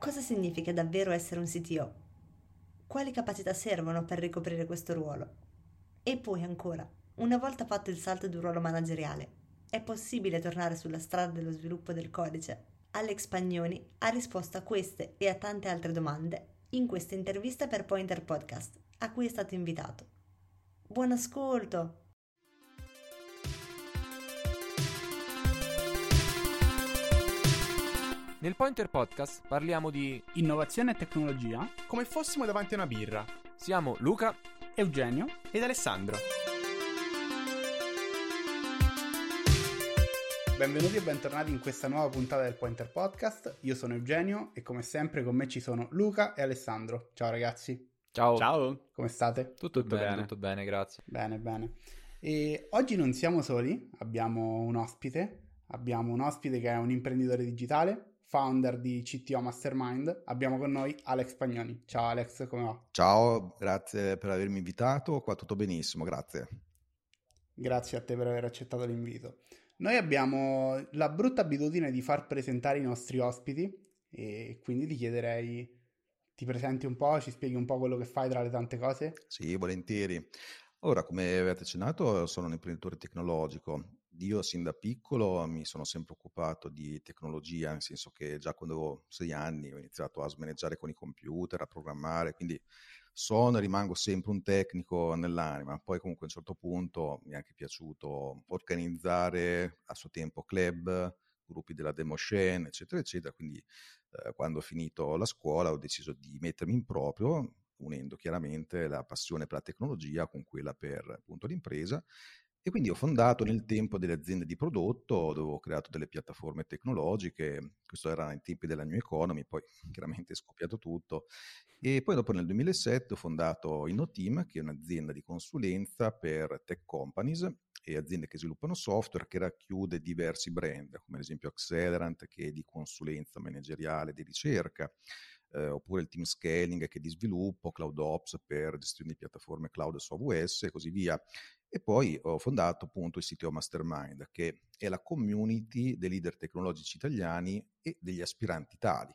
Cosa significa davvero essere un CTO? Quali capacità servono per ricoprire questo ruolo? E poi ancora, una volta fatto il salto di un ruolo manageriale, è possibile tornare sulla strada dello sviluppo del codice? Alex Pagnoni ha risposto a queste e a tante altre domande in questa intervista per Pointer Podcast, a cui è stato invitato. Buon ascolto! Nel Pointer Podcast parliamo di innovazione e tecnologia come fossimo davanti a una birra. Siamo Luca, Eugenio ed Alessandro. Benvenuti e bentornati in questa nuova puntata del Pointer Podcast. Io sono Eugenio e come sempre con me ci sono Luca e Alessandro. Ciao ragazzi. Ciao. Ciao. Come state? Tutto, tutto bene, bene, tutto bene, grazie. Bene, bene. E oggi non siamo soli, abbiamo un ospite. Abbiamo un ospite che è un imprenditore digitale, founder di CTO Mastermind. Abbiamo con noi Alex Pagnoni. Ciao Alex, come va? Ciao, grazie per avermi invitato. Qua tutto benissimo, grazie. Grazie a te per aver accettato l'invito. Noi abbiamo la brutta abitudine di far presentare i nostri ospiti e quindi ti chiederei, ti presenti un po', ci spieghi un po' quello che fai tra le tante cose? Sì, volentieri. Allora, come avete accennato, sono un imprenditore tecnologico io sin da piccolo mi sono sempre occupato di tecnologia, nel senso che già quando avevo sei anni ho iniziato a smaneggiare con i computer, a programmare, quindi sono e rimango sempre un tecnico nell'anima. Poi comunque a un certo punto mi è anche piaciuto organizzare a suo tempo club, gruppi della demo scene, eccetera, eccetera. Quindi eh, quando ho finito la scuola ho deciso di mettermi in proprio, unendo chiaramente la passione per la tecnologia con quella per appunto l'impresa e quindi ho fondato nel tempo delle aziende di prodotto, dove ho creato delle piattaforme tecnologiche, questo era ai tempi della New Economy, poi chiaramente è scoppiato tutto. E poi dopo nel 2007 ho fondato InnoTeam, che è un'azienda di consulenza per tech companies e aziende che sviluppano software che racchiude diversi brand, come ad esempio Accelerant, che è di consulenza manageriale di ricerca, eh, oppure il team scaling che è di sviluppo, CloudOps per gestione di piattaforme cloud su AWS e così via. E poi ho fondato appunto il CTO Mastermind, che è la community dei leader tecnologici italiani e degli aspiranti tali.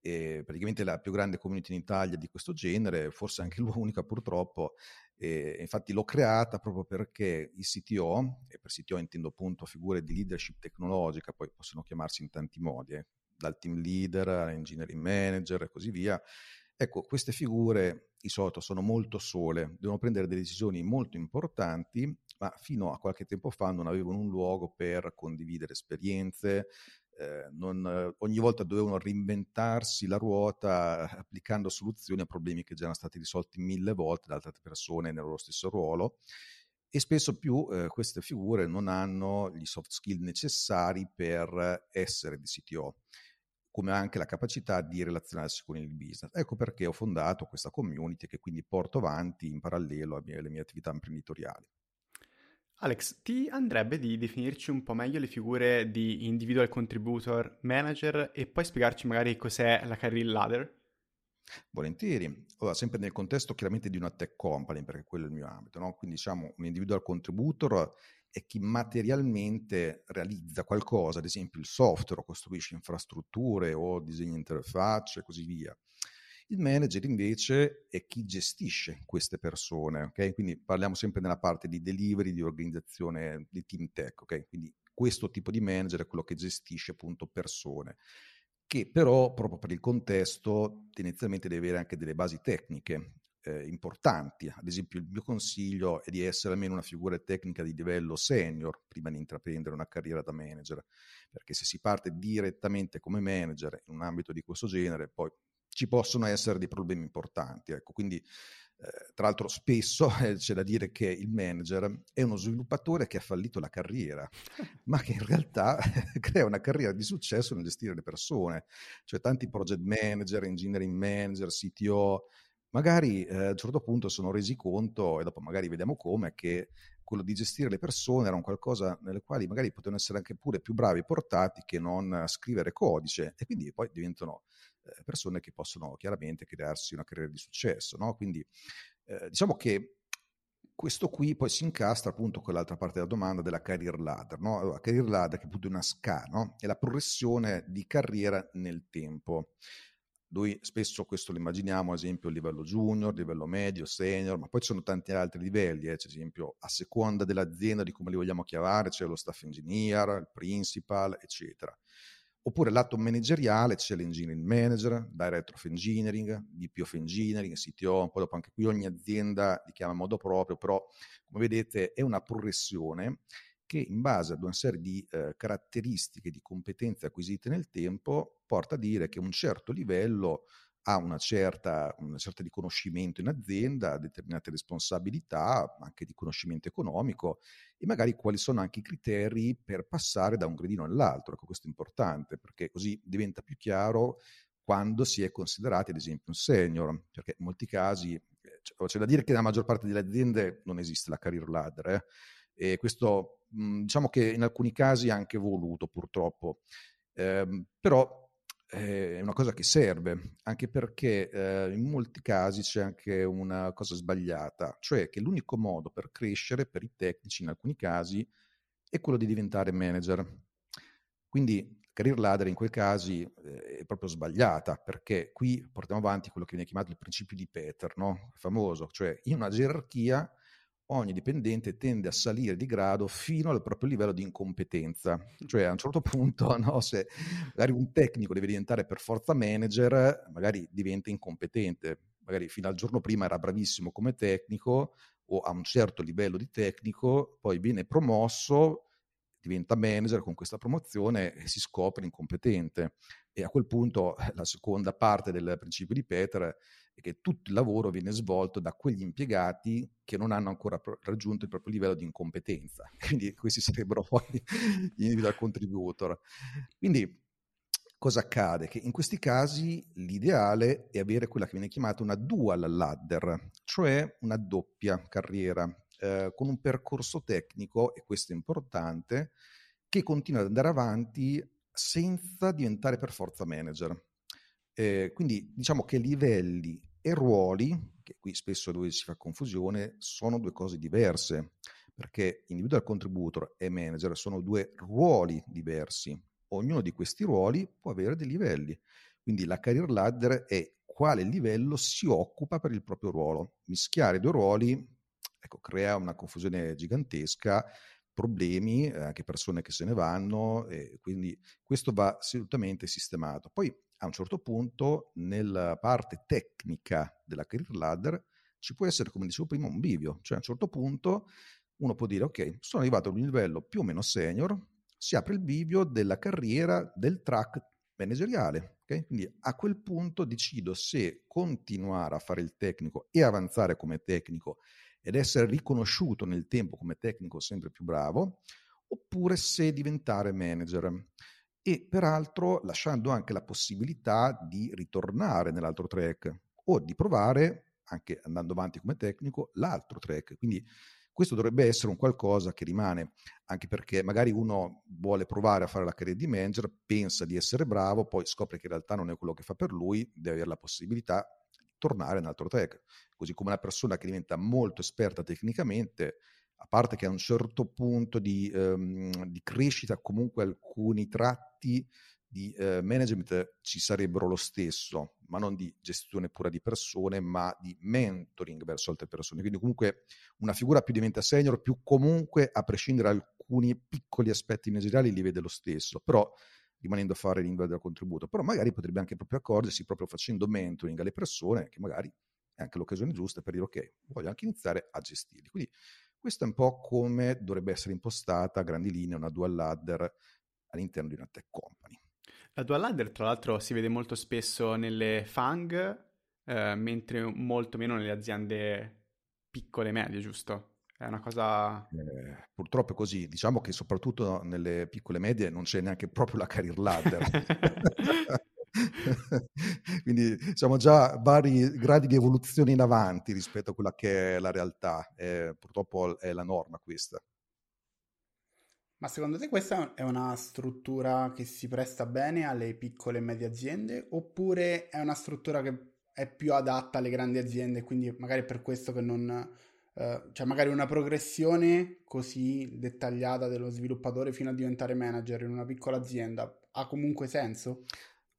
E praticamente la più grande community in Italia di questo genere, forse anche l'unica purtroppo. E infatti l'ho creata proprio perché il CTO, e per CTO intendo appunto figure di leadership tecnologica, poi possono chiamarsi in tanti modi, eh, dal team leader all'engineering manager e così via, Ecco, queste figure di solito sono molto sole, devono prendere delle decisioni molto importanti, ma fino a qualche tempo fa non avevano un luogo per condividere esperienze, eh, non, ogni volta dovevano reinventarsi la ruota applicando soluzioni a problemi che già erano stati risolti mille volte da altre persone nel loro stesso ruolo e spesso più eh, queste figure non hanno gli soft skill necessari per essere di CTO come anche la capacità di relazionarsi con il business. Ecco perché ho fondato questa community che quindi porto avanti in parallelo alle mie attività imprenditoriali. Alex, ti andrebbe di definirci un po' meglio le figure di individual contributor, manager e poi spiegarci magari cos'è la career ladder? Volentieri. Allora, sempre nel contesto chiaramente di una tech company, perché quello è il mio ambito, no? Quindi diciamo un individual contributor è chi materialmente realizza qualcosa, ad esempio il software, o costruisce infrastrutture o disegna interfacce e così via. Il manager invece è chi gestisce queste persone, ok? Quindi parliamo sempre nella parte di delivery, di organizzazione di team tech, ok? Quindi questo tipo di manager è quello che gestisce appunto persone, che però proprio per il contesto tendenzialmente deve avere anche delle basi tecniche, eh, importanti. Ad esempio, il mio consiglio è di essere almeno una figura tecnica di livello senior prima di intraprendere una carriera da manager, perché se si parte direttamente come manager in un ambito di questo genere, poi ci possono essere dei problemi importanti. Ecco, quindi Eh, tra l'altro spesso eh, c'è da dire che il manager è uno sviluppatore che ha fallito la carriera, ma che in realtà crea una carriera di successo nel gestire le persone, cioè tanti project manager, engineering manager, CTO, magari eh, a un certo punto sono resi conto, e dopo magari vediamo come, che quello di gestire le persone era un qualcosa nelle quali magari potevano essere anche pure più bravi e portati che non scrivere codice e quindi poi diventano eh, persone che possono chiaramente crearsi una carriera di successo. No? Quindi eh, diciamo che questo qui poi si incastra appunto con l'altra parte della domanda della career ladder. No? Allora, career ladder che è appunto una SCA, no? è la progressione di carriera nel tempo. Noi spesso questo lo immaginiamo, ad esempio, a livello junior, livello medio, senior, ma poi ci sono tanti altri livelli, eh. ad esempio, a seconda dell'azienda, di come li vogliamo chiamare, c'è lo staff engineer, il principal, eccetera. Oppure lato manageriale c'è l'engineering manager, director of engineering, VP of engineering, CTO, poi dopo anche qui ogni azienda li chiama in modo proprio, però come vedete è una progressione che in base ad una serie di eh, caratteristiche, di competenze acquisite nel tempo, porta a dire che un certo livello ha una certa, una certa riconoscimento in azienda, determinate responsabilità, anche di conoscimento economico e magari quali sono anche i criteri per passare da un gradino all'altro. Ecco, questo è importante perché così diventa più chiaro quando si è considerati ad esempio un senior, perché in molti casi eh, c'è da dire che nella maggior parte delle aziende non esiste la career ladder, eh? e questo mh, diciamo che in alcuni casi anche voluto purtroppo, eh, però è una cosa che serve, anche perché eh, in molti casi c'è anche una cosa sbagliata, cioè che l'unico modo per crescere per i tecnici in alcuni casi è quello di diventare manager. Quindi career ladder in quei casi eh, è proprio sbagliata, perché qui portiamo avanti quello che viene chiamato il principio di Peter, no? famoso, cioè in una gerarchia ogni dipendente tende a salire di grado fino al proprio livello di incompetenza. Cioè a un certo punto, no, se magari un tecnico deve diventare per forza manager, magari diventa incompetente. Magari fino al giorno prima era bravissimo come tecnico o a un certo livello di tecnico, poi viene promosso, diventa manager con questa promozione e si scopre incompetente. E a quel punto la seconda parte del principio di Peter è che tutto il lavoro viene svolto da quegli impiegati che non hanno ancora raggiunto il proprio livello di incompetenza. Quindi questi sarebbero poi gli individual contributor. Quindi cosa accade? Che in questi casi l'ideale è avere quella che viene chiamata una dual ladder, cioè una doppia carriera eh, con un percorso tecnico, e questo è importante, che continua ad andare avanti senza diventare per forza manager. Eh, quindi diciamo che livelli e ruoli, che qui spesso dove si fa confusione, sono due cose diverse, perché individual contributor e manager sono due ruoli diversi. Ognuno di questi ruoli può avere dei livelli. Quindi la career ladder è quale livello si occupa per il proprio ruolo. Mischiare i due ruoli ecco, crea una confusione gigantesca problemi, eh, anche persone che se ne vanno, quindi questo va assolutamente sistemato. Poi a un certo punto nella parte tecnica della career ladder ci può essere, come dicevo prima, un bivio, cioè a un certo punto uno può dire ok, sono arrivato ad un livello più o meno senior, si apre il bivio della carriera del track manageriale. Okay? Quindi a quel punto decido se continuare a fare il tecnico e avanzare come tecnico ed essere riconosciuto nel tempo come tecnico sempre più bravo, oppure se diventare manager. E peraltro lasciando anche la possibilità di ritornare nell'altro track o di provare, anche andando avanti come tecnico, l'altro track. Quindi questo dovrebbe essere un qualcosa che rimane, anche perché magari uno vuole provare a fare la carriera di manager, pensa di essere bravo, poi scopre che in realtà non è quello che fa per lui, deve avere la possibilità tornare in altro track. Così come una persona che diventa molto esperta tecnicamente, a parte che a un certo punto di, um, di crescita comunque alcuni tratti di uh, management ci sarebbero lo stesso, ma non di gestione pura di persone, ma di mentoring verso altre persone. Quindi comunque una figura più diventa senior, più comunque, a prescindere da alcuni piccoli aspetti manageriali, li vede lo stesso. Però rimanendo a fare l'ingua del contributo, però magari potrebbe anche proprio accorgersi proprio facendo mentoring alle persone che magari è anche l'occasione giusta per dire ok, voglio anche iniziare a gestirli. Quindi questo è un po' come dovrebbe essere impostata a grandi linee una dual ladder all'interno di una tech company. La dual ladder tra l'altro si vede molto spesso nelle FANG eh, mentre molto meno nelle aziende piccole e medie, giusto? È una cosa... Eh, purtroppo è così. Diciamo che soprattutto nelle piccole e medie non c'è neanche proprio la career ladder. Quindi siamo già vari gradi di evoluzione in avanti rispetto a quella che è la realtà. Eh, purtroppo è la norma questa. Ma secondo te questa è una struttura che si presta bene alle piccole e medie aziende oppure è una struttura che è più adatta alle grandi aziende, quindi magari è per questo che non... Eh, cioè magari una progressione così dettagliata dello sviluppatore fino a diventare manager in una piccola azienda ha comunque senso?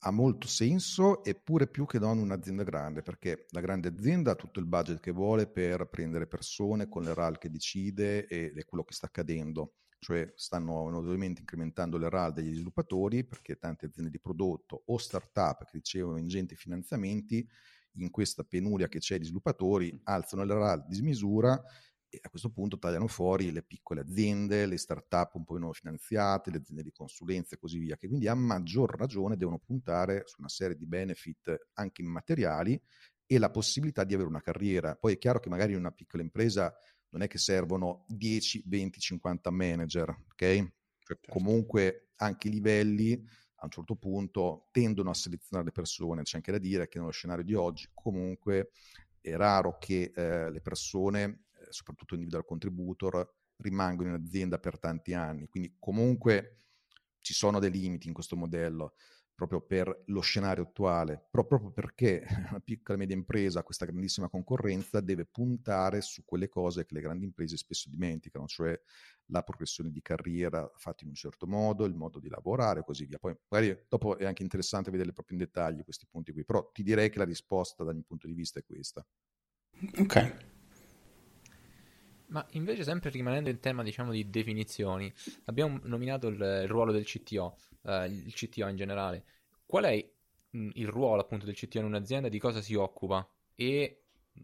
ha molto senso, eppure più che non un'azienda grande, perché la grande azienda ha tutto il budget che vuole per prendere persone con le RAL che decide ed è quello che sta accadendo. Cioè stanno notevolmente incrementando le RAL degli sviluppatori perché tante aziende di prodotto o start-up che ricevono ingenti finanziamenti in questa penuria che c'è di sviluppatori alzano le RAL di smisura e a questo punto tagliano fuori le piccole aziende, le start-up un po' meno finanziate, le aziende di consulenza e così via, che quindi a maggior ragione devono puntare su una serie di benefit anche immateriali e la possibilità di avere una carriera. Poi è chiaro che magari in una piccola impresa non è che servono 10, 20, 50 manager, ok? Cioè, certo. Comunque anche i livelli a un certo punto tendono a selezionare le persone. C'è anche da dire che nello scenario di oggi comunque è raro che eh, le persone soprattutto individual contributor, rimangono in azienda per tanti anni. Quindi comunque ci sono dei limiti in questo modello proprio per lo scenario attuale, però proprio perché una piccola e media impresa ha questa grandissima concorrenza deve puntare su quelle cose che le grandi imprese spesso dimenticano, cioè la progressione di carriera fatta in un certo modo, il modo di lavorare e così via. Poi magari dopo è anche interessante vedere proprio in dettaglio questi punti qui, però ti direi che la risposta dal mio punto di vista è questa. Ok, ma invece sempre rimanendo in tema diciamo di definizioni, abbiamo nominato il, il ruolo del CTO, eh, il CTO in generale. Qual è mh, il ruolo appunto del CTO in un'azienda, di cosa si occupa e mh,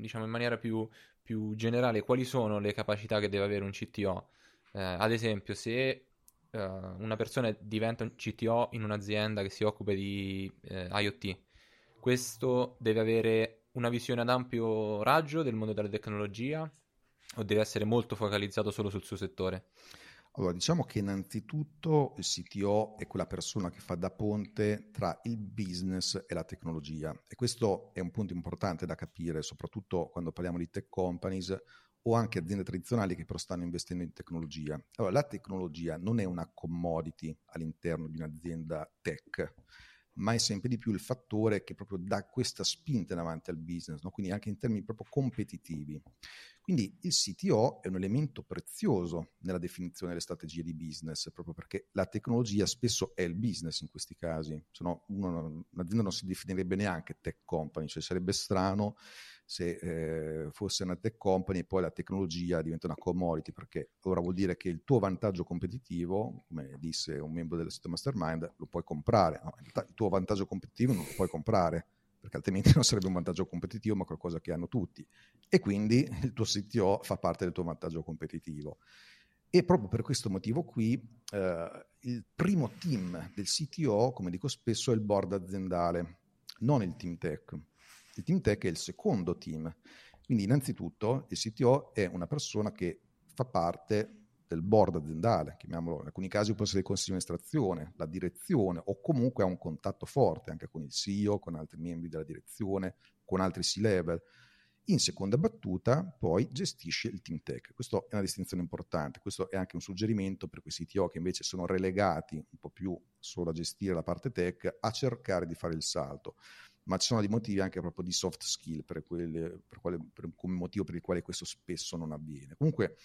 diciamo in maniera più, più, generale quali sono le capacità che deve avere un CTO? Eh, ad esempio se uh, una persona diventa un CTO in un'azienda che si occupa di eh, IoT, questo deve avere una visione ad ampio raggio del mondo della tecnologia o deve essere molto focalizzato solo sul suo settore? Allora, diciamo che innanzitutto il CTO è quella persona che fa da ponte tra il business e la tecnologia e questo è un punto importante da capire, soprattutto quando parliamo di tech companies o anche aziende tradizionali che però stanno investendo in tecnologia. Allora, la tecnologia non è una commodity all'interno di un'azienda tech, ma è sempre di più il fattore che proprio dà questa spinta davanti al business, no? quindi anche in termini proprio competitivi. Quindi il CTO è un elemento prezioso nella definizione delle strategie di business, proprio perché la tecnologia spesso è il business in questi casi, se no uno, un'azienda non si definirebbe neanche tech company, cioè sarebbe strano se eh, fosse una tech company e poi la tecnologia diventa una commodity, perché allora vuol dire che il tuo vantaggio competitivo, come disse un membro del sito Mastermind, lo puoi comprare, no? il tuo vantaggio competitivo non lo puoi comprare perché altrimenti non sarebbe un vantaggio competitivo, ma qualcosa che hanno tutti. E quindi il tuo CTO fa parte del tuo vantaggio competitivo. E proprio per questo motivo qui eh, il primo team del CTO, come dico spesso, è il board aziendale, non il team tech. Il team tech è il secondo team. Quindi innanzitutto il CTO è una persona che fa parte del board aziendale, chiamiamolo, in alcuni casi può essere il consiglio di amministrazione, la direzione o comunque ha un contatto forte anche con il CEO, con altri membri della direzione, con altri C-level. In seconda battuta poi gestisce il team tech. Questa è una distinzione importante, questo è anche un suggerimento per quei CTO che invece sono relegati un po' più solo a gestire la parte tech, a cercare di fare il salto ma ci sono dei motivi anche proprio di soft skill per, quelle, per, quale, per come motivo per il quale questo spesso non avviene. Comunque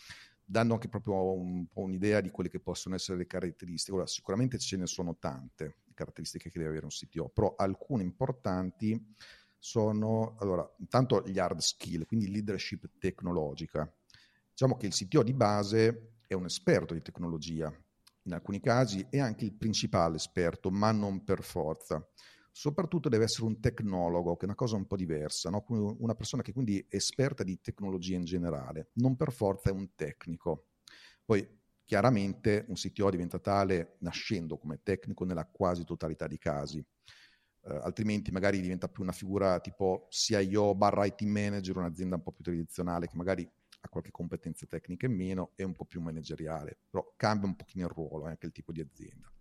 dando anche proprio un po' un'idea di quelle che possono essere le caratteristiche. Ora, sicuramente ce ne sono tante caratteristiche che deve avere un CTO, però alcune importanti sono, allora, intanto gli hard skill, quindi leadership tecnologica. Diciamo che il CTO di base è un esperto di tecnologia, in alcuni casi è anche il principale esperto, ma non per forza. Soprattutto deve essere un tecnologo, che è una cosa un po' diversa, no? una persona che quindi è esperta di tecnologia in generale, non per forza è un tecnico. Poi chiaramente un CTO diventa tale nascendo come tecnico nella quasi totalità dei casi. eh, altrimenti magari diventa più una figura tipo CIO barra IT manager, un'azienda un po' più tradizionale che magari ha qualche competenza tecnica in meno e un po' più manageriale, però cambia un pochino il ruolo, eh, anche il tipo di azienda.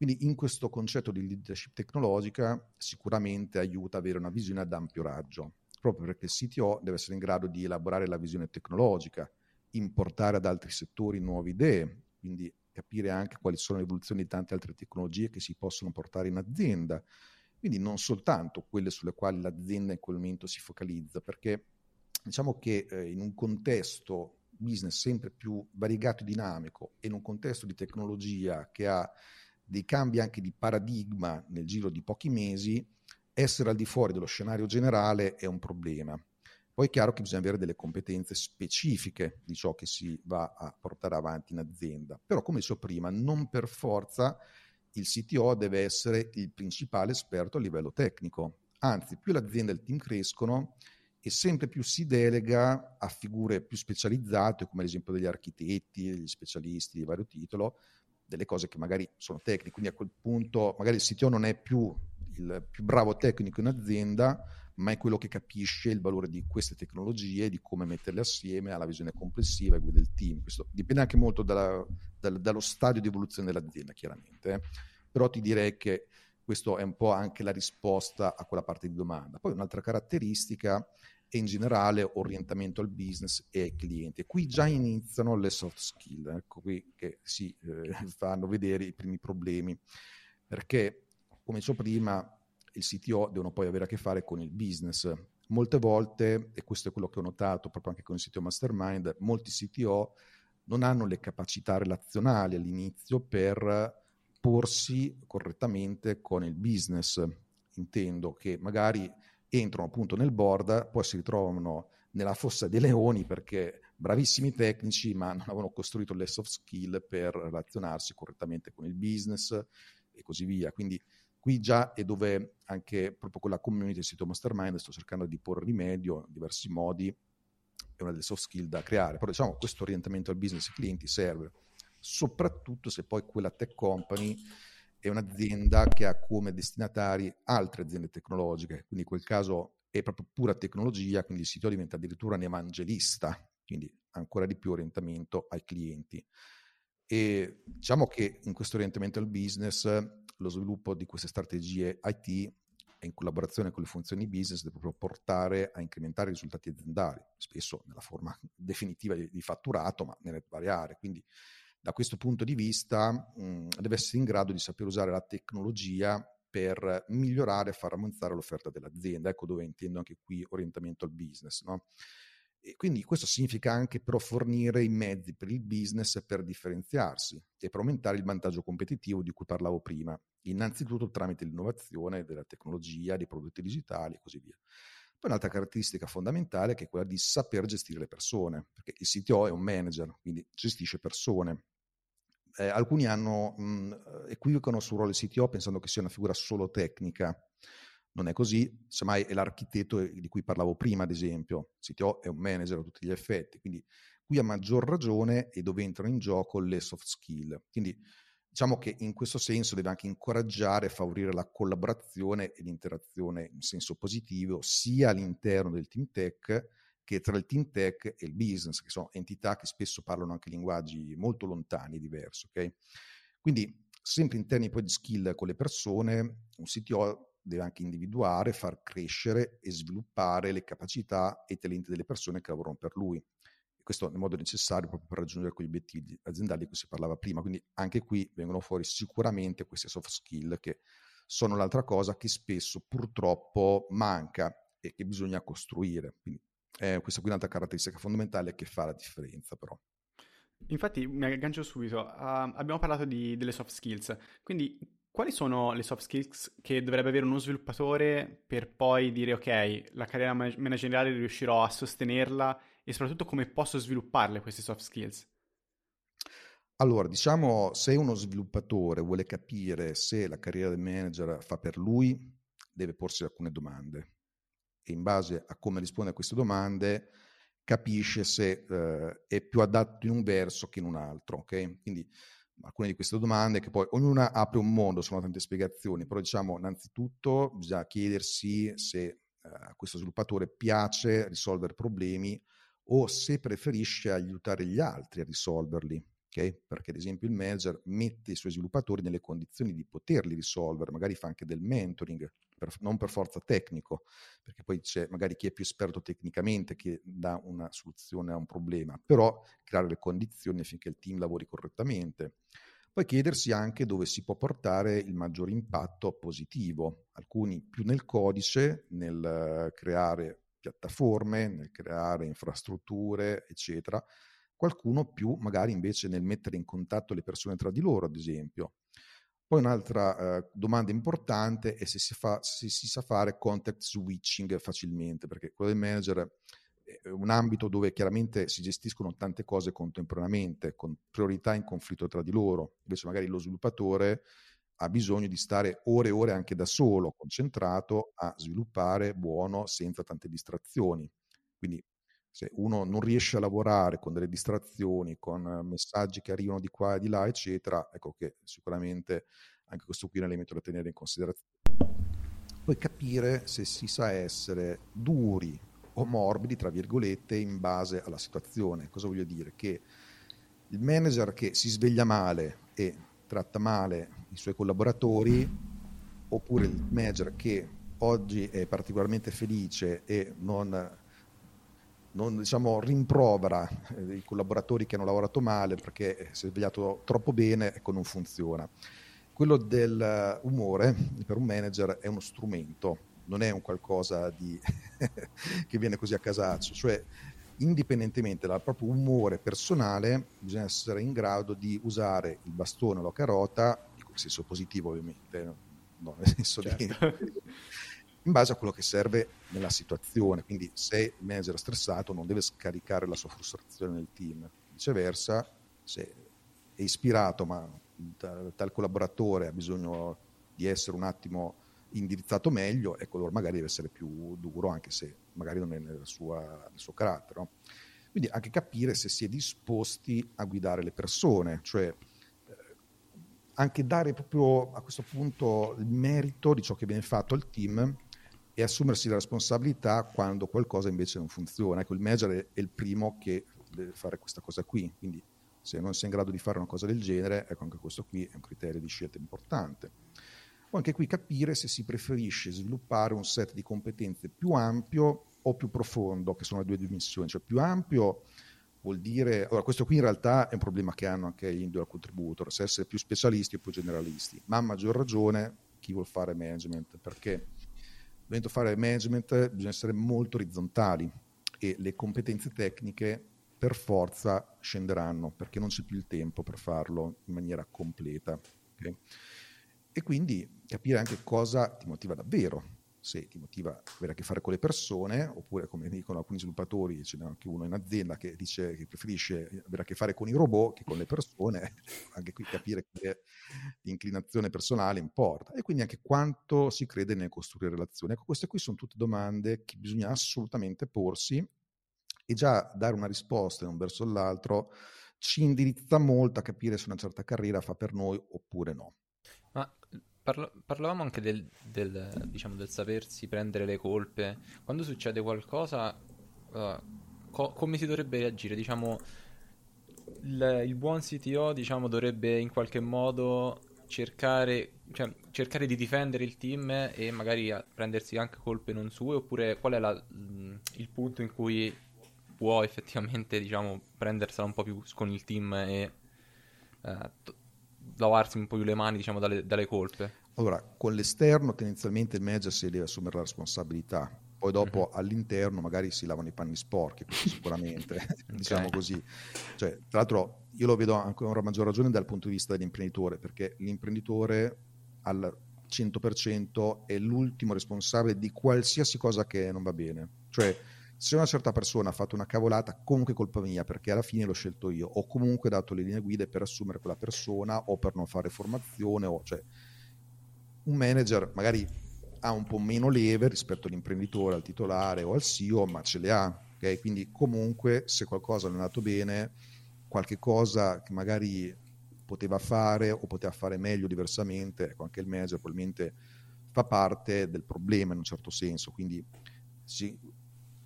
Quindi in questo concetto di leadership tecnologica sicuramente aiuta avere una visione ad ampio raggio, proprio perché il CTO deve essere in grado di elaborare la visione tecnologica, importare ad altri settori nuove idee, quindi capire anche quali sono le evoluzioni di tante altre tecnologie che si possono portare in azienda, quindi non soltanto quelle sulle quali l'azienda in quel momento si focalizza, perché diciamo che eh, in un contesto business sempre più variegato e dinamico e in un contesto di tecnologia che ha dei cambi anche di paradigma nel giro di pochi mesi, essere al di fuori dello scenario generale è un problema. Poi è chiaro che bisogna avere delle competenze specifiche di ciò che si va a portare avanti in azienda, però come dicevo prima, non per forza il CTO deve essere il principale esperto a livello tecnico, anzi più l'azienda e il team crescono e sempre più si delega a figure più specializzate, come ad esempio degli architetti, degli specialisti di vario titolo, delle cose che magari sono tecniche, quindi a quel punto magari il CTO non è più il più bravo tecnico in azienda, ma è quello che capisce il valore di queste tecnologie, di come metterle assieme alla visione complessiva e guida del team. Questo dipende anche molto dalla, dal, dallo stadio di evoluzione dell'azienda, chiaramente. Eh. Però ti direi che questo è un po' anche la risposta a quella parte di domanda. Poi un'altra caratteristica e in generale orientamento al business e ai clienti. Qui già iniziano le soft skill, ecco qui che si eh, fanno vedere i primi problemi, perché come dicevo prima il CTO devono poi avere a che fare con il business. Molte volte, e questo è quello che ho notato proprio anche con il CTO Mastermind, molti CTO non hanno le capacità relazionali all'inizio per porsi correttamente con il business. Intendo che magari entrano appunto nel board, poi si ritrovano nella fossa dei leoni perché bravissimi tecnici, ma non avevano costruito le soft skill per relazionarsi correttamente con il business e così via. Quindi qui già è dove anche proprio con la community del sito Mastermind sto cercando di porre rimedio in diversi modi, è una delle soft skill da creare. Però diciamo questo orientamento al business e clienti serve, soprattutto se poi quella tech company è un'azienda che ha come destinatari altre aziende tecnologiche, quindi in quel caso è proprio pura tecnologia, quindi il sito diventa addirittura un evangelista, quindi ancora di più orientamento ai clienti. E diciamo che in questo orientamento al business lo sviluppo di queste strategie IT in collaborazione con le funzioni business deve proprio portare a incrementare i risultati aziendali, spesso nella forma definitiva di, fatturato, ma nelle varie aree. Quindi da questo punto di vista mh, deve essere in grado di saper usare la tecnologia per migliorare e far avanzare l'offerta dell'azienda. Ecco dove intendo anche qui orientamento al business. No? E quindi questo significa anche però fornire i mezzi per il business per differenziarsi e per aumentare il vantaggio competitivo di cui parlavo prima, innanzitutto tramite l'innovazione della tecnologia, dei prodotti digitali e così via. Poi un'altra caratteristica fondamentale che è quella di saper gestire le persone, perché il CTO è un manager, quindi gestisce persone. Eh, alcuni hanno, mh, equivocano sul ruolo del CTO pensando che sia una figura solo tecnica, non è così, semmai è l'architetto di cui parlavo prima, ad esempio. Il CTO è un manager a tutti gli effetti, quindi qui a maggior ragione è dove entrano in gioco le soft skill. Quindi diciamo che in questo senso deve anche incoraggiare e favorire la collaborazione e l'interazione in senso positivo sia all'interno del team tech che tra il team tech e il business, che sono entità che spesso parlano anche linguaggi molto lontani e diversi. Okay? Quindi sempre in termini poi di skill con le persone, un CTO deve anche individuare, far crescere e sviluppare le capacità e i talenti delle persone che lavorano per lui. Questo nel modo necessario proprio per raggiungere quegli obiettivi aziendali di cui si parlava prima. Quindi anche qui vengono fuori sicuramente queste soft skill che sono l'altra cosa che spesso purtroppo manca e che bisogna costruire. Quindi eh, questa qui è un'altra caratteristica fondamentale che fa la differenza però. Infatti mi aggancio subito, uh, abbiamo parlato di, delle soft skills, quindi quali sono le soft skills che dovrebbe avere uno sviluppatore per poi dire ok, la carriera manageriale riuscirò a sostenerla e soprattutto come posso svilupparle queste soft skills? Allora, diciamo, se uno sviluppatore vuole capire se la carriera del manager fa per lui, deve porsi alcune domande e in base a come risponde a queste domande capisce se eh, è più adatto in un verso che in un altro. Okay? Quindi alcune di queste domande che poi ognuna apre un mondo, sono tante spiegazioni, però diciamo innanzitutto bisogna chiedersi se eh, a questo sviluppatore piace risolvere problemi o se preferisce aiutare gli altri a risolverli. Okay? Perché ad esempio il manager mette i suoi sviluppatori nelle condizioni di poterli risolvere, magari fa anche del mentoring, per, non per forza tecnico, perché poi c'è magari chi è più esperto tecnicamente che dà una soluzione a un problema, però creare le condizioni affinché il team lavori correttamente. Poi chiedersi anche dove si può portare il maggior impatto positivo, alcuni più nel codice, nel creare piattaforme, nel creare infrastrutture, eccetera, qualcuno più magari invece nel mettere in contatto le persone tra di loro, ad esempio. Poi un'altra eh, domanda importante è se si, fa, se si sa fare contact switching facilmente, perché quello del manager è un ambito dove chiaramente si gestiscono tante cose contemporaneamente, con priorità in conflitto tra di loro. Invece magari lo sviluppatore ha bisogno di stare ore e ore anche da solo, concentrato a sviluppare buono senza tante distrazioni. Quindi se uno non riesce a lavorare con delle distrazioni, con messaggi che arrivano di qua e di là, eccetera, ecco che sicuramente anche questo qui è un elemento da tenere in considerazione. Poi capire se si sa essere duri o morbidi, tra virgolette, in base alla situazione. Cosa voglio dire? Che il manager che si sveglia male e tratta male i suoi collaboratori, oppure il manager che oggi è particolarmente felice e non non diciamo, rimprovera eh, i collaboratori che hanno lavorato male perché si è svegliato troppo bene, ecco non funziona. Quello dell'umore per un manager è uno strumento, non è un qualcosa di che viene così a casaccio, cioè indipendentemente dal proprio umore personale bisogna essere in grado di usare il bastone o la carota, in senso positivo ovviamente, no, nel senso certo. di in base a quello che serve nella situazione. Quindi se il manager è stressato non deve scaricare la sua frustrazione nel team. Viceversa, se è ispirato ma tal collaboratore ha bisogno di essere un attimo indirizzato meglio, ecco allora magari deve essere più duro anche se magari non è nel, sua, nel suo carattere. No? Quindi anche capire se si è disposti a guidare le persone, cioè anche dare proprio a questo punto il merito di ciò che viene fatto al team e assumersi la responsabilità quando qualcosa invece non funziona. Ecco, il manager è, il primo che deve fare questa cosa qui, quindi se non sei in grado di fare una cosa del genere, ecco anche questo qui è un criterio di scelta importante. O anche qui capire se si preferisce sviluppare un set di competenze più ampio o più profondo, che sono le due dimensioni, cioè più ampio vuol dire, allora questo qui in realtà è un problema che hanno anche gli individual contributor, se essere più specialisti o più generalisti, ma a maggior ragione chi vuol fare management, perché dovendo fare management bisogna essere molto orizzontali e le competenze tecniche per forza scenderanno perché non c'è più il tempo per farlo in maniera completa. Okay? E quindi capire anche cosa ti motiva davvero se ti motiva avere a che fare con le persone, oppure come dicono alcuni sviluppatori, ce n'è anche uno in azienda che dice che preferisce avere a che fare con i robot che con le persone, anche qui capire che l'inclinazione personale importa e quindi anche quanto si crede nel costruire relazioni. Ecco, queste qui sono tutte domande che bisogna assolutamente porsi e già dare una risposta in un verso o l'altro ci indirizza molto a capire se una certa carriera fa per noi oppure no. Ma Parla- parlavamo anche del, del, diciamo, del, sapersi prendere le colpe. Quando succede qualcosa, uh, co- come si dovrebbe reagire? Diciamo, il, il, buon CTO diciamo, dovrebbe in qualche modo cercare, cioè, cercare, di difendere il team e magari prendersi anche colpe non sue, oppure qual è la, il punto in cui può effettivamente diciamo, prendersela un po' più con il team e uh, t- lavarsi un po' più le mani diciamo, dalle, dalle, colpe? Allora, con l'esterno tendenzialmente il manager si deve assumere la responsabilità, poi dopo mm-hmm. all'interno magari si lavano i panni sporchi, sicuramente, diciamo okay. così. Cioè, tra l'altro io lo vedo ancora a maggior ragione dal punto di vista dell'imprenditore, perché l'imprenditore al 100% è l'ultimo responsabile di qualsiasi cosa che non va bene. Cioè, se una certa persona ha fatto una cavolata, comunque è colpa mia, perché alla fine l'ho scelto io. Ho comunque dato le linee guida per assumere quella persona o per non fare formazione. O, cioè, un manager magari ha un po' meno leve rispetto all'imprenditore, al titolare o al CEO, ma ce le ha. Okay? Quindi comunque se qualcosa non è andato bene, qualche cosa che magari poteva fare o poteva fare meglio, diversamente, ecco, anche il manager probabilmente fa parte del problema in un certo senso, quindi sì,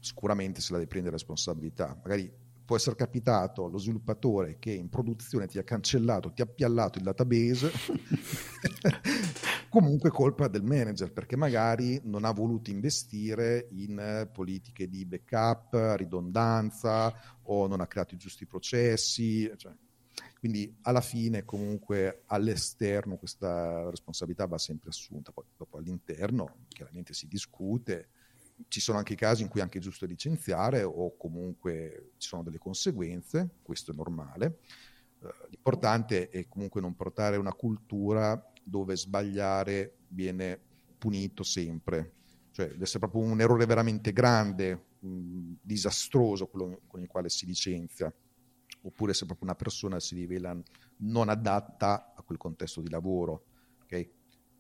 sicuramente se la deve prendere responsabilità. Magari può essere capitato lo sviluppatore che in produzione ti ha cancellato, ti ha piallato il database, comunque colpa del manager perché magari non ha voluto investire in politiche di backup, ridondanza o non ha creato i giusti processi. Cioè, quindi alla fine comunque all'esterno questa responsabilità va sempre assunta, poi dopo all'interno chiaramente si discute ci sono anche casi in cui è anche giusto licenziare o comunque ci sono delle conseguenze, questo è normale. Uh, l'importante è comunque non portare una cultura dove sbagliare viene punito sempre, cioè deve essere proprio un errore veramente grande, mh, disastroso quello con il quale si licenzia, oppure se proprio una persona si rivela non adatta a quel contesto di lavoro. Okay?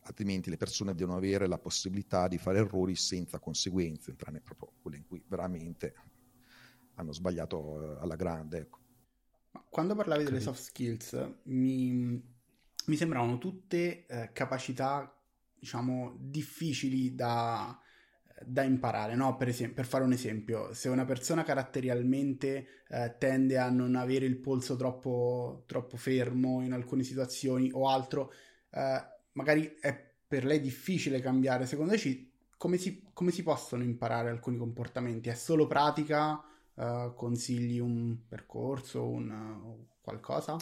altrimenti le persone devono avere la possibilità di fare errori senza conseguenze, tranne proprio quelle in cui veramente hanno sbagliato eh, alla grande. Ecco. Quando parlavi delle soft skills, mi, mi sembravano tutte eh, capacità, diciamo, difficili da, da imparare, no? Per, esempio, per fare un esempio, se una persona caratterialmente eh, tende a non avere il polso troppo, troppo fermo in alcune situazioni o altro, eh, magari è per lei difficile cambiare. Secondo te come si, come si possono imparare alcuni comportamenti? È solo pratica? Uh, consigli un percorso, un, qualcosa?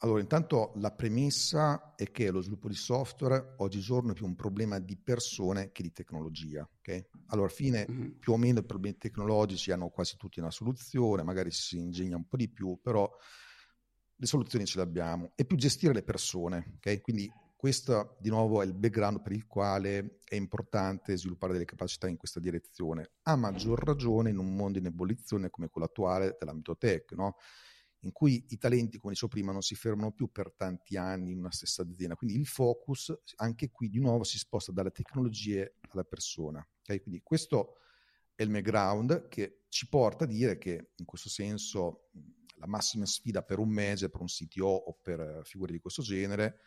Allora, intanto la premessa è che lo sviluppo di software oggigiorno è più un problema di persone che di tecnologia. Okay? Allora, alla fine mm-hmm. più o meno i problemi tecnologici hanno quasi tutti una soluzione, magari si ingegna un po' di più, però le soluzioni ce le abbiamo. È più gestire le persone, okay? quindi questo di nuovo è il background per il quale è importante sviluppare delle capacità in questa direzione, a maggior ragione in un mondo in ebollizione come quello attuale dell'ambito tech, no? In cui i talenti, come dicevo prima, non si fermano più per tanti anni in una stessa azienda. Quindi il focus anche qui di nuovo si sposta dalle tecnologie alla persona. Okay? Quindi questo è il background che ci porta a dire che in questo senso la massima sfida per un mese, per un CTO o per figure di questo genere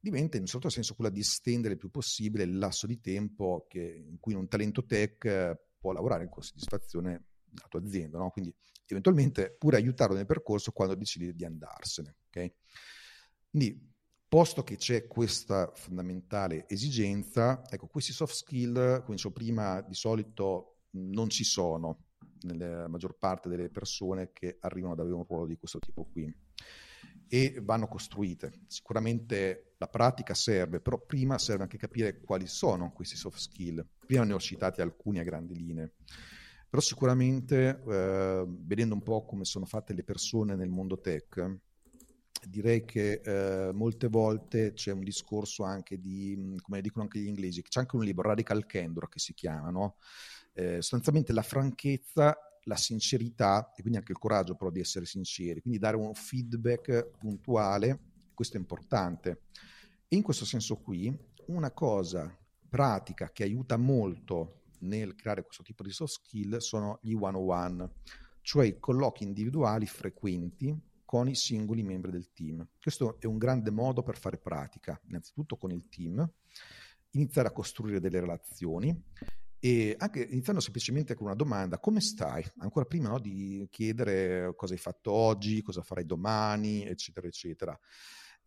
diventa in un certo senso quella di estendere il più possibile il lasso di tempo che, in cui un talento tech eh, può lavorare con soddisfazione la tua azienda, no? quindi eventualmente pure aiutarlo nel percorso quando decidi di andarsene. Okay? Quindi, posto che c'è questa fondamentale esigenza, ecco, questi soft skill, come dicevo prima, di solito non ci sono nella maggior parte delle persone che arrivano ad avere un ruolo di questo tipo qui e vanno costruite. Sicuramente la pratica serve, però prima serve anche capire quali sono questi soft skill. Prima ne ho citati alcuni a grandi linee, però sicuramente eh, vedendo un po' come sono fatte le persone nel mondo tech, direi che eh, molte volte c'è un discorso anche di, come dicono anche gli inglesi, c'è anche un libro, Radical Candor, che si chiama, no? eh, sostanzialmente la franchezza la sincerità e quindi anche il coraggio però di essere sinceri, quindi dare un feedback puntuale, questo è importante. E in questo senso qui, una cosa pratica che aiuta molto nel creare questo tipo di soft skill sono gli one-on-one, cioè i colloqui individuali frequenti con i singoli membri del team. Questo è un grande modo per fare pratica, innanzitutto con il team, iniziare a costruire delle relazioni e anche iniziando semplicemente con una domanda, come stai? Ancora prima no, di chiedere cosa hai fatto oggi, cosa farai domani, eccetera, eccetera.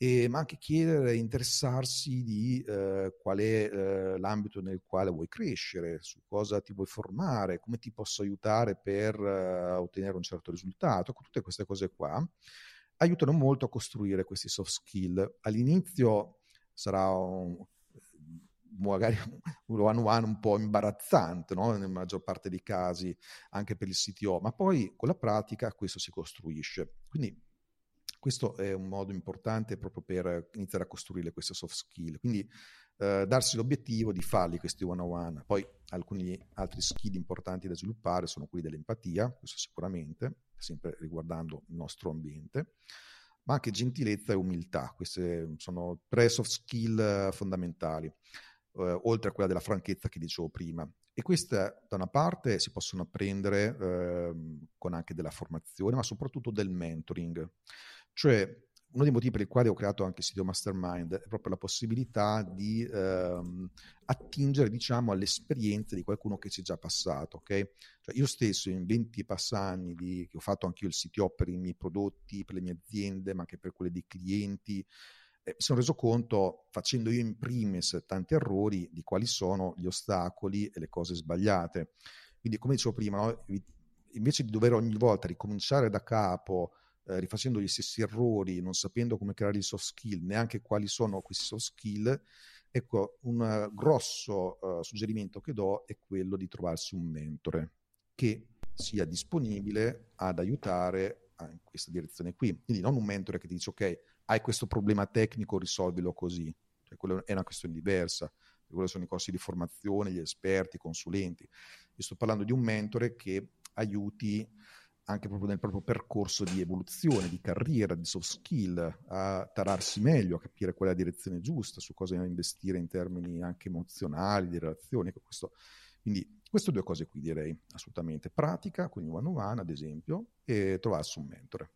E, ma anche chiedere, interessarsi di eh, qual è eh, l'ambito nel quale vuoi crescere, su cosa ti vuoi formare, come ti posso aiutare per eh, ottenere un certo risultato. Tutte queste cose qua aiutano molto a costruire questi soft skill. All'inizio sarà un, magari un one one un po' imbarazzante no? nella maggior parte dei casi anche per il CTO, ma poi con la pratica questo si costruisce. Quindi questo è un modo importante proprio per iniziare a costruire queste soft skill. Quindi eh, darsi l'obiettivo di farli questi one on one. Poi alcuni altri skill importanti da sviluppare sono quelli dell'empatia, questo sicuramente, sempre riguardando il nostro ambiente ma anche gentilezza e umiltà. Queste sono tre soft skill fondamentali eh, oltre a quella della franchezza che dicevo prima. E queste da una parte si possono apprendere eh, con anche della formazione, ma soprattutto del mentoring. Cioè uno dei motivi per i quali ho creato anche il sito Mastermind è proprio la possibilità di ehm, attingere, diciamo, all'esperienza di qualcuno che ci è già passato, ok? Cioè io stesso in 20 passanni di, che ho fatto anche io il CTO per i miei prodotti, per le mie aziende, ma anche per quelle dei clienti, eh, mi sono reso conto, facendo io in primis tanti errori, di quali sono gli ostacoli e le cose sbagliate. Quindi, come dicevo prima, no? invece di dover ogni volta ricominciare da capo, eh, rifacendo gli stessi errori, non sapendo come creare i soft skill, neanche quali sono questi soft skill, ecco, un uh, grosso uh, suggerimento che do è quello di trovarsi un mentore che sia disponibile ad aiutare in questa direzione qui. Quindi non un mentore che ti dice ok, hai questo problema tecnico, risolvilo così. Cioè, quello è una questione diversa. Quello sono i corsi di formazione, gli esperti, i consulenti. Io sto parlando di un mentore che aiuti anche proprio nel proprio percorso di evoluzione, di carriera, di soft skill, a tararsi meglio, a capire qual è la direzione giusta, su cosa investire in termini anche emozionali, di relazioni. Questo. Quindi queste due cose qui direi assolutamente. Pratica, quindi one on one ad esempio, e trovarsi un mentore.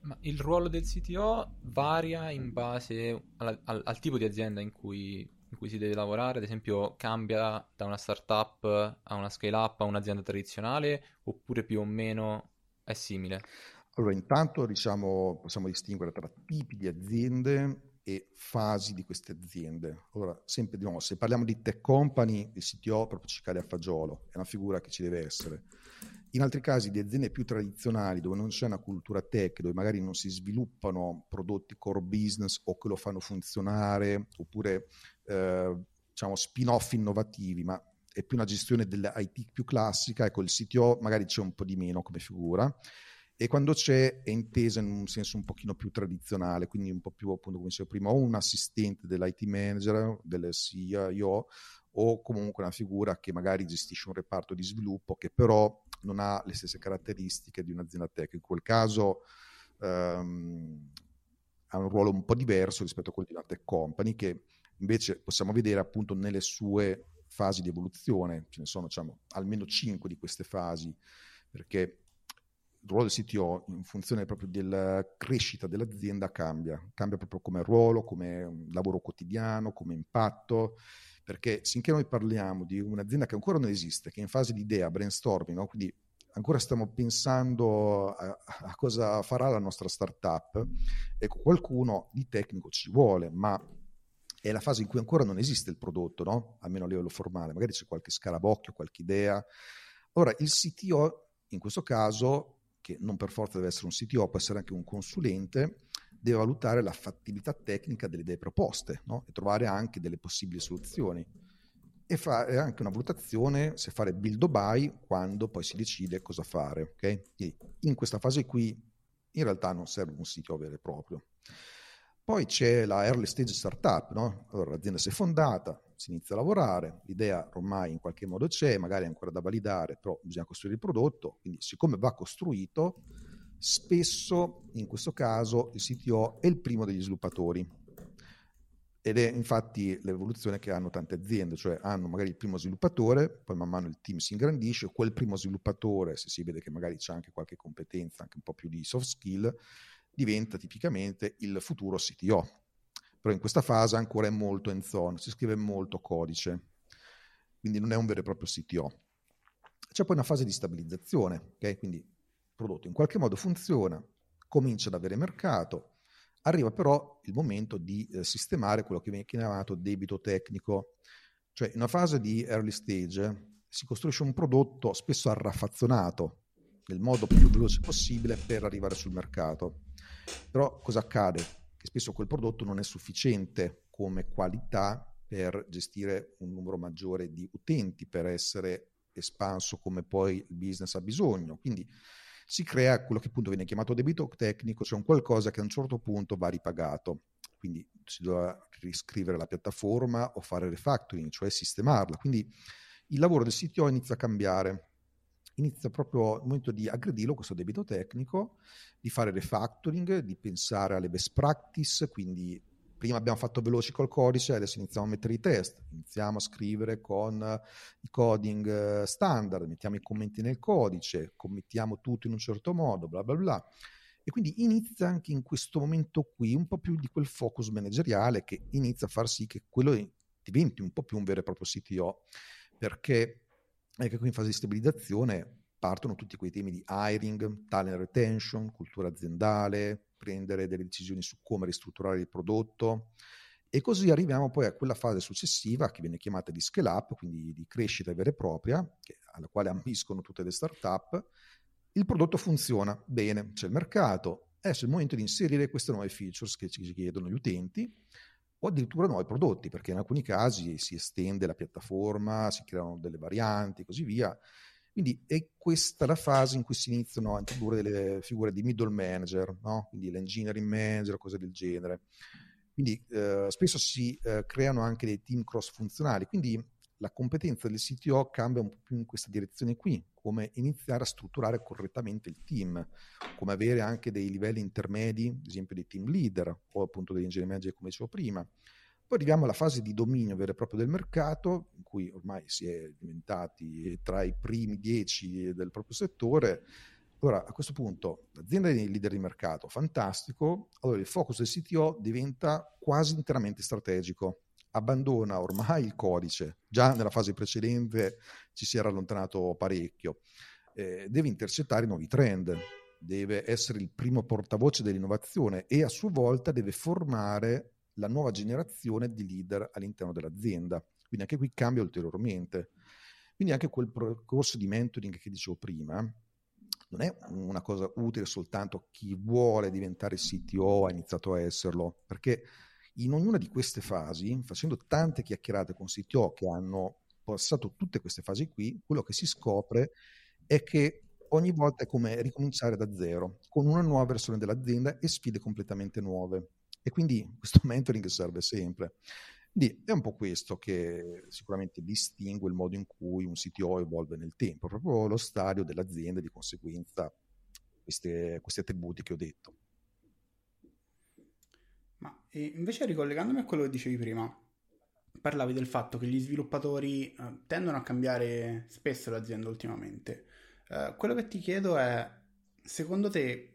Ma il ruolo del CTO varia in base al, al, al tipo di azienda in cui in cui si deve lavorare, ad esempio cambia da una startup a una scale up a un'azienda tradizionale oppure più o meno è simile? Allora, intanto diciamo, possiamo distinguere tra tipi di aziende e fasi di queste aziende. Allora, sempre di nuovo, se parliamo di tech company, il CTO proprio ci cade a fagiolo, è una figura che ci deve essere. In altri casi di aziende più tradizionali, dove non c'è una cultura tech, dove magari non si sviluppano prodotti core business o che lo fanno funzionare, oppure eh, diciamo spin-off innovativi, ma è più una gestione dell'IT più classica, ecco il CTO magari c'è un po' di meno come figura e quando c'è è intesa in un senso un pochino più tradizionale, quindi un po' più appunto come dicevo prima, o un assistente dell'IT manager, del CIO o comunque una figura che magari gestisce un reparto di sviluppo che però non ha le stesse caratteristiche di un'azienda tech. In quel caso um, ha un ruolo un po' diverso rispetto a quello di una tech company che invece possiamo vedere appunto nelle sue fasi di evoluzione, ce ne sono diciamo, almeno cinque di queste fasi, perché il ruolo del CTO in funzione proprio della crescita dell'azienda cambia, cambia proprio come ruolo, come lavoro quotidiano, come impatto perché finché noi parliamo di un'azienda che ancora non esiste, che è in fase di idea, brainstorming, no? quindi ancora stiamo pensando a, a, cosa farà la nostra startup, ecco, qualcuno di tecnico ci vuole, ma è la fase in cui ancora non esiste il prodotto, no? almeno a livello formale, magari c'è qualche scarabocchio, qualche idea. Ora, il CTO, in questo caso, che non per forza deve essere un CTO, può essere anche un consulente, deve valutare la fattibilità tecnica delle idee proposte no? e trovare anche delle possibili soluzioni e fare anche una valutazione se fare build o buy quando poi si decide cosa fare. Okay? in questa fase qui in realtà non serve un sito vero e proprio. Poi c'è la early stage startup, no? allora l'azienda si è fondata, si inizia a lavorare, l'idea ormai in qualche modo c'è, magari è ancora da validare, però bisogna costruire il prodotto, quindi siccome va costruito, spesso in questo caso il CTO è il primo degli sviluppatori ed è infatti l'evoluzione che hanno tante aziende, cioè hanno magari il primo sviluppatore, poi man mano il team si ingrandisce, quel primo sviluppatore, se si vede che magari c'è anche qualche competenza, anche un po' più di soft skill, diventa tipicamente il futuro CTO. Però in questa fase ancora è molto in zone, si scrive molto codice, quindi non è un vero e proprio CTO. C'è poi una fase di stabilizzazione, ok? Quindi prodotto in qualche modo funziona, comincia ad avere mercato, arriva però il momento di eh, sistemare quello che viene chiamato debito tecnico, cioè in una fase di early stage si costruisce un prodotto spesso arraffazzonato nel modo più veloce possibile per arrivare sul mercato. Però cosa accade? Che spesso quel prodotto non è sufficiente come qualità per gestire un numero maggiore di utenti, per essere espanso come poi il business ha bisogno. Quindi si crea quello che appunto viene chiamato debito tecnico, cioè un qualcosa che a un certo punto va ripagato. Quindi si dovrà riscrivere la piattaforma o fare refactoring, cioè sistemarla. Quindi il lavoro del CTO inizia a cambiare. Inizia proprio il momento di aggredirlo questo debito tecnico, di fare refactoring, di pensare alle best practice, quindi prima abbiamo fatto veloci col codice, adesso iniziamo a mettere i test, iniziamo a scrivere con eh, i coding eh, standard, mettiamo i commenti nel codice, commettiamo tutto in un certo modo, bla bla bla. E quindi inizia anche in questo momento qui un po' più di quel focus manageriale che inizia a far sì che quello diventi un po' più un vero e proprio CTO, perché anche qui in fase di stabilizzazione partono tutti quei temi di hiring, talent retention, cultura aziendale, prendere delle decisioni su come ristrutturare il prodotto e così arriviamo poi a quella fase successiva che viene chiamata di scale up, quindi di crescita vera e propria, che, alla quale ambiscono tutte le start-up. Il prodotto funziona bene, c'è il mercato, adesso è il momento di inserire queste nuove features che ci chiedono gli utenti o addirittura nuovi prodotti, perché in alcuni casi si estende la piattaforma, si creano delle varianti e così via. Quindi è questa la fase in cui si iniziano a introdurre delle figure di middle manager, no? quindi l'engineering manager, cose del genere. Quindi eh, spesso si eh, creano anche dei team cross funzionali, quindi la competenza del CTO cambia un po' più in questa direzione qui, come iniziare a strutturare correttamente il team, come avere anche dei livelli intermedi, ad esempio dei team leader o appunto degli engineer manager come dicevo prima. Poi arriviamo alla fase di dominio vero e proprio del mercato, in cui ormai si è diventati tra i primi dieci del proprio settore. Allora, a questo punto, l'azienda è leader di mercato, fantastico, allora il focus del CTO diventa quasi interamente strategico, abbandona ormai il codice, già nella fase precedente ci si era allontanato parecchio, eh, deve intercettare i nuovi trend, deve essere il primo portavoce dell'innovazione e a sua volta deve formare la nuova generazione di leader all'interno dell'azienda. Quindi anche qui cambia ulteriormente. Quindi anche quel percorso di mentoring che dicevo prima non è una cosa utile soltanto a chi vuole diventare CTO, ha iniziato a esserlo, perché in ognuna di queste fasi, facendo tante chiacchierate con CTO che hanno passato tutte queste fasi qui, quello che si scopre è che ogni volta è come ricominciare da zero, con una nuova versione dell'azienda e sfide completamente nuove. E quindi questo mentoring serve sempre. Quindi è un po' questo che sicuramente distingue il modo in cui un CTO evolve nel tempo, proprio lo stadio dell'azienda e di conseguenza queste, questi attributi che ho detto. Ma invece ricollegandomi a quello che dicevi prima, parlavi del fatto che gli sviluppatori eh, tendono a cambiare spesso l'azienda ultimamente. Eh, quello che ti chiedo è, secondo te,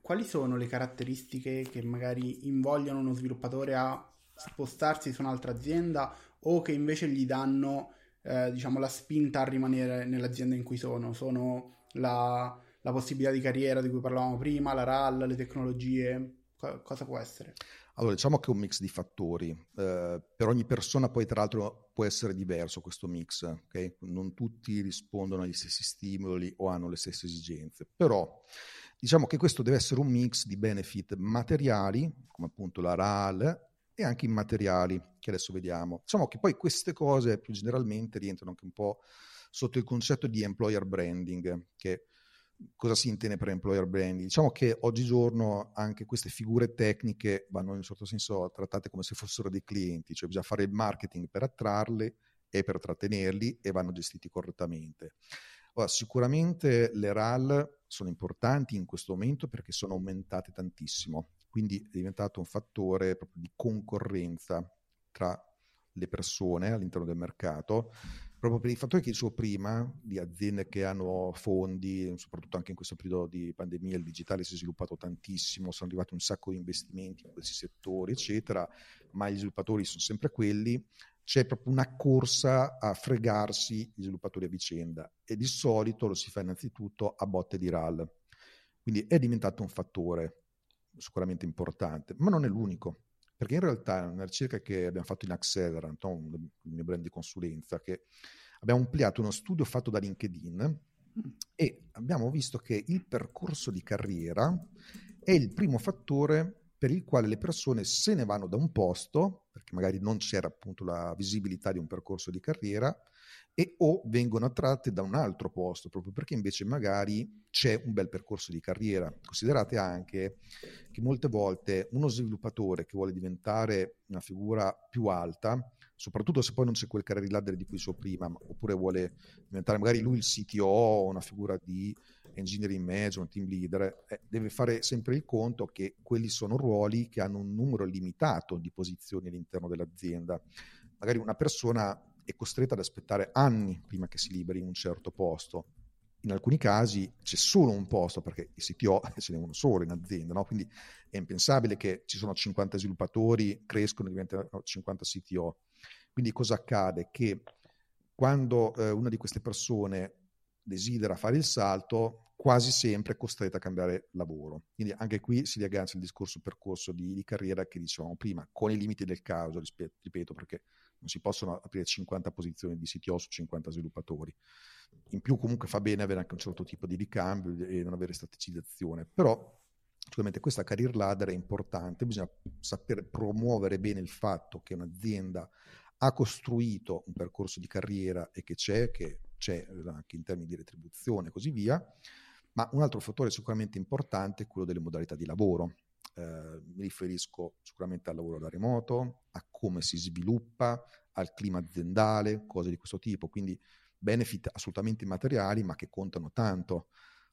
quali sono le caratteristiche che magari invogliano uno sviluppatore a spostarsi su un'altra azienda o che invece gli danno, eh, diciamo, la spinta a rimanere nell'azienda in cui sono? Sono la, la possibilità di carriera di cui parlavamo prima, la RAL, le tecnologie? Co- cosa può essere? Allora, diciamo che è un mix di fattori. Eh, per ogni persona poi, tra l'altro, può essere diverso questo mix. Okay? Non tutti rispondono agli stessi stimoli o hanno le stesse esigenze. Però, diciamo che questo deve essere un mix di benefit materiali, come appunto la RAL, e anche immateriali, che adesso vediamo. Diciamo che poi queste cose più generalmente rientrano anche un po' sotto il concetto di employer branding, che cosa si intende per employer branding? Diciamo che oggigiorno anche queste figure tecniche vanno in un certo senso trattate come se fossero dei clienti, cioè bisogna fare il marketing per attrarli e per trattenerli e vanno gestiti correttamente. Sicuramente le RAL sono importanti in questo momento perché sono aumentate tantissimo, quindi è diventato un fattore proprio di concorrenza tra le persone all'interno del mercato proprio per i fattori che dicevo prima, di aziende che hanno fondi, soprattutto anche in questo periodo di pandemia, il digitale si è sviluppato tantissimo, sono arrivati un sacco di investimenti in questi settori, eccetera, ma gli sviluppatori sono sempre quelli, c'è proprio una corsa a fregarsi gli sviluppatori a vicenda e di solito lo si fa innanzitutto a botte di RAL. Quindi è diventato un fattore sicuramente importante, ma non è l'unico. Perché in realtà è una ricerca che abbiamo fatto in Accelerant, il mio brand di consulenza, che abbiamo ampliato uno studio fatto da LinkedIn e abbiamo visto che il percorso di carriera è il primo fattore per il quale le persone se ne vanno da un posto, perché magari non c'era appunto la visibilità di un percorso di carriera, e o vengono attratte da un altro posto, proprio perché invece magari c'è un bel percorso di carriera. Considerate anche che molte volte uno sviluppatore che vuole diventare una figura più alta, soprattutto se poi non c'è quel career ladder di cui so prima, oppure vuole diventare magari lui il CTO, una figura di engineering manager, un team leader, eh, deve fare sempre il conto che quelli sono ruoli che hanno un numero limitato di posizioni all'interno dell'azienda. Magari una persona è costretta ad aspettare anni prima che si liberi un certo posto. in alcuni casi c'è solo un posto perché i CTO ce n'è uno solo in azienda, no? quindi è impensabile che ci sono 50 sviluppatori, crescono e diventano 50 CTO. Quindi cosa accade? Che quando eh, una di queste persone desidera fare il salto, quasi sempre costretta a cambiare lavoro. Quindi anche qui si riaggancia il discorso percorso di, di, carriera che dicevamo prima, con i limiti del caso, ripeto, perché non si possono aprire 50 posizioni di CTO su 50 sviluppatori. In più comunque fa bene avere anche un certo tipo di ricambio e non avere strategizzazione, però sicuramente questa career ladder è importante, bisogna saper promuovere bene il fatto che un'azienda ha costruito un percorso di carriera e che c'è, che c'è eh, anche in termini di retribuzione e così via, ma un altro fattore sicuramente importante è quello delle modalità di lavoro. Eh, mi riferisco sicuramente al lavoro da remoto, a come si sviluppa, al clima aziendale, cose di questo tipo, quindi benefit assolutamente immateriali ma che contano tanto.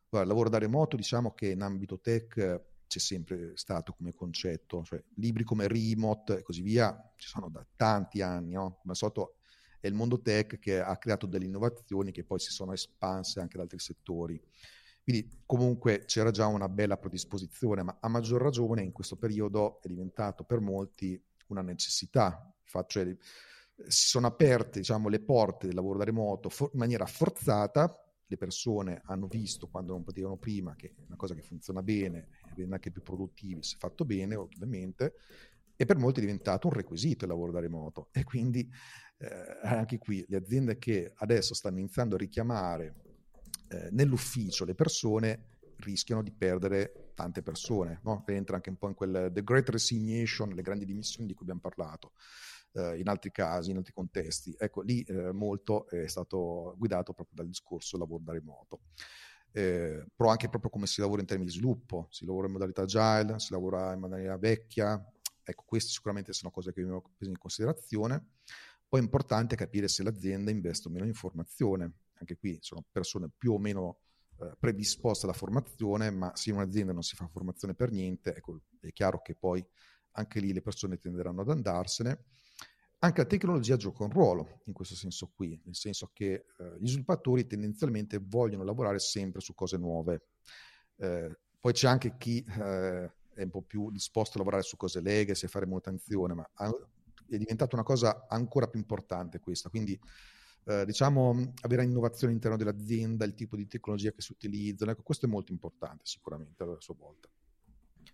Allora, il lavoro da remoto diciamo che in ambito tech c'è sempre stato come concetto, cioè libri come Remote e così via ci sono da tanti anni, no? come sotto è il mondo tech che ha creato delle innovazioni che poi si sono espanse anche ad altri settori. Quindi comunque c'era già una bella predisposizione, ma a maggior ragione in questo periodo è diventato per molti una necessità. Cioè, si sono aperte diciamo, le porte del lavoro da remoto for- in maniera forzata. Le persone hanno visto quando non potevano prima che è una cosa che funziona bene, rende anche più produttivi se fatto bene ovviamente, e per molti è diventato un requisito il lavoro da remoto. E quindi eh, anche qui le aziende che adesso stanno iniziando a richiamare eh, nell'ufficio le persone rischiano di perdere tante persone, no? entra anche un po' in quel the great resignation, le grandi dimissioni di cui abbiamo parlato eh, in altri casi, in altri contesti. Ecco, lì eh, molto è stato guidato proprio dal discorso lavoro da remoto. Eh, però anche proprio come si lavora in termini di sviluppo, si lavora in modalità agile, si lavora in maniera vecchia, ecco queste sicuramente sono cose che abbiamo preso in considerazione. Poi è importante capire se l'azienda investe o meno in formazione, anche qui sono persone più o meno eh, predisposte alla formazione, ma se in un'azienda non si fa formazione per niente, ecco, è chiaro che poi anche lì le persone tenderanno ad andarsene. Anche la tecnologia gioca un ruolo in questo senso qui, nel senso che eh, gli sviluppatori tendenzialmente vogliono lavorare sempre su cose nuove. Eh, poi c'è anche chi eh, è un po' più disposto a lavorare su cose legacy e fare manutenzione, ma è diventata una cosa ancora più importante questa. Quindi eh, diciamo avere innovazione all'interno dell'azienda, il tipo di tecnologia che si utilizzano, ecco, questo è molto importante sicuramente a sua volta.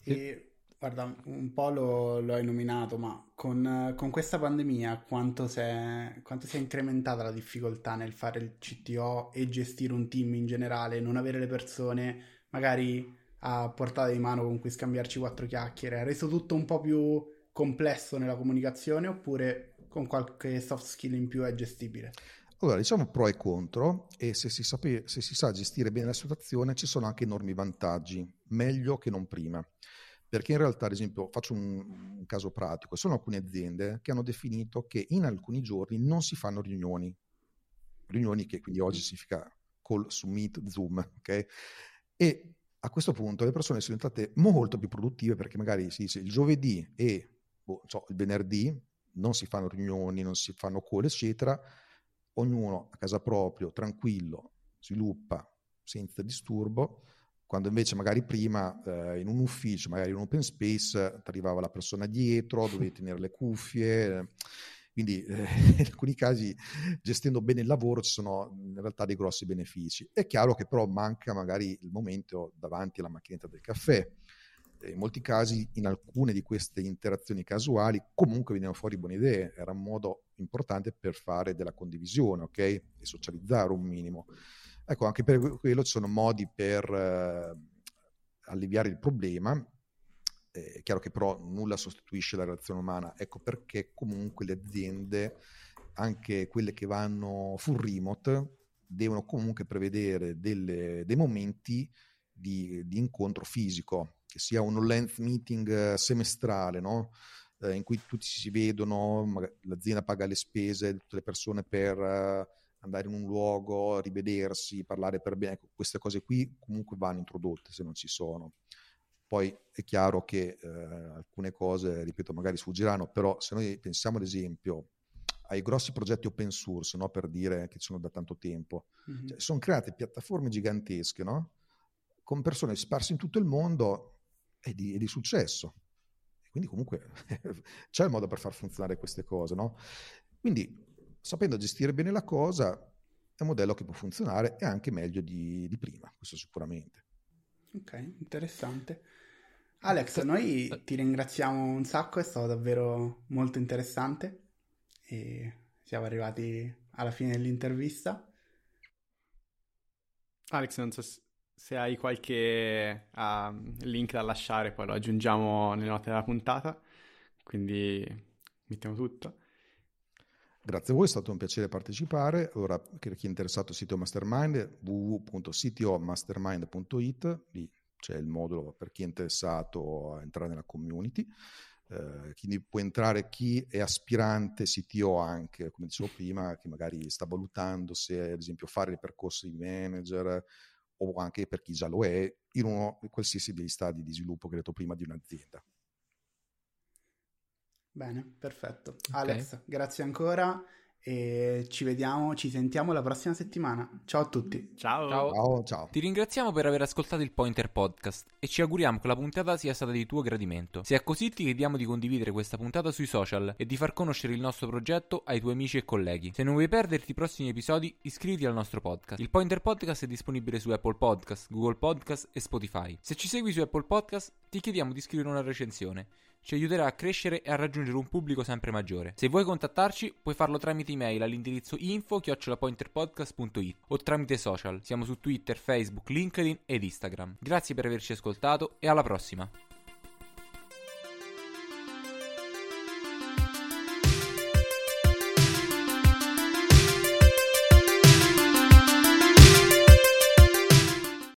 E Guarda, un po' lo, lo hai nominato, ma con, con questa pandemia quanto si, è, quanto si è incrementata la difficoltà nel fare il CTO e gestire un team in generale, non avere le persone magari a portata di mano con cui scambiarci quattro chiacchiere? Ha reso tutto un po' più complesso nella comunicazione oppure con qualche soft skill in più è gestibile? Allora, diciamo pro e contro e se si, sape, se si sa gestire bene la situazione ci sono anche enormi vantaggi, meglio che non prima. Perché in realtà, ad esempio, faccio un, un, caso pratico, sono alcune aziende che hanno definito che in alcuni giorni non si fanno riunioni, riunioni che quindi oggi significa call su Meet, Zoom, ok? E a questo punto le persone sono diventate molto più produttive perché magari si dice il giovedì e boh, so, il venerdì non si fanno riunioni, non si fanno call, eccetera, ognuno a casa proprio, tranquillo, sviluppa senza disturbo quando invece magari prima eh, in un ufficio, magari in un open space, ti arrivava la persona dietro, dovevi tenere le cuffie, quindi eh, in alcuni casi gestendo bene il lavoro ci sono in realtà dei grossi benefici. È chiaro che però manca magari il momento davanti alla macchinetta del caffè. In molti casi, in alcune di queste interazioni casuali, comunque venivano fuori buone idee, era un modo importante per fare della condivisione, ok? E socializzare un minimo. Ecco, anche per quello ci sono modi per eh, alleviare il problema. Eh, è chiaro che però nulla sostituisce la relazione umana, ecco perché comunque le aziende, anche quelle che vanno full remote, devono comunque prevedere delle, dei momenti di, di, incontro fisico, che sia un length meeting semestrale, no? eh, in cui tutti si vedono, l'azienda paga le spese, tutte le persone per... Uh, andare in un luogo, rivedersi, parlare per bene, ecco, queste cose qui comunque vanno introdotte se non ci sono. Poi è chiaro che eh, alcune cose, ripeto, magari sfuggiranno, però se noi pensiamo ad esempio ai grossi progetti open source, no? per dire che ci sono da tanto tempo. Mhm. Cioè, sono create piattaforme gigantesche, no? con persone sparse in tutto il mondo e di, e di successo. Quindi comunque c'è il modo per far funzionare queste cose. No? Quindi sapendo gestire bene la cosa è un modello che può funzionare e anche meglio di, di prima, questo sicuramente. Ok, interessante. Alex, noi ti ringraziamo un sacco, è stato davvero molto interessante e siamo arrivati alla fine dell'intervista. Alex, non so se hai qualche uh, link da lasciare, poi lo aggiungiamo nelle note della puntata, quindi mettiamo tutto. Grazie a voi, è stato un piacere partecipare. Allora, per chi è interessato al sito Mastermind, www.ctomastermind.it, lì c'è il modulo per chi è interessato a entrare nella community. Eh, quindi può entrare chi è aspirante CTO anche, come dicevo prima, che magari sta valutando se ad esempio fare il percorso di manager o anche per chi già lo è in uno qualsiasi degli stadi di sviluppo che ho detto prima di un'azienda. Bene, perfetto. Okay. Alex, grazie ancora e ci vediamo, ci sentiamo la prossima settimana. Ciao a tutti. Ciao. Ciao. Ciao, ciao. Ti ringraziamo per aver ascoltato il Pointer Podcast e ci auguriamo che la puntata sia stata di tuo gradimento. Se è così ti chiediamo di condividere questa puntata sui social e di far conoscere il nostro progetto ai tuoi amici e colleghi. Se non vuoi perderti i prossimi episodi, iscriviti al nostro podcast. Il Pointer Podcast è disponibile su Apple Podcast, Google Podcast e Spotify. Se ci segui su Apple Podcast, ti chiediamo di scrivere una recensione ci aiuterà a crescere e a raggiungere un pubblico sempre maggiore. Se vuoi contattarci, puoi farlo tramite email all'indirizzo info-pointerpodcast.it o tramite social. Siamo su Twitter, Facebook, LinkedIn ed Instagram. Grazie per averci ascoltato e alla prossima!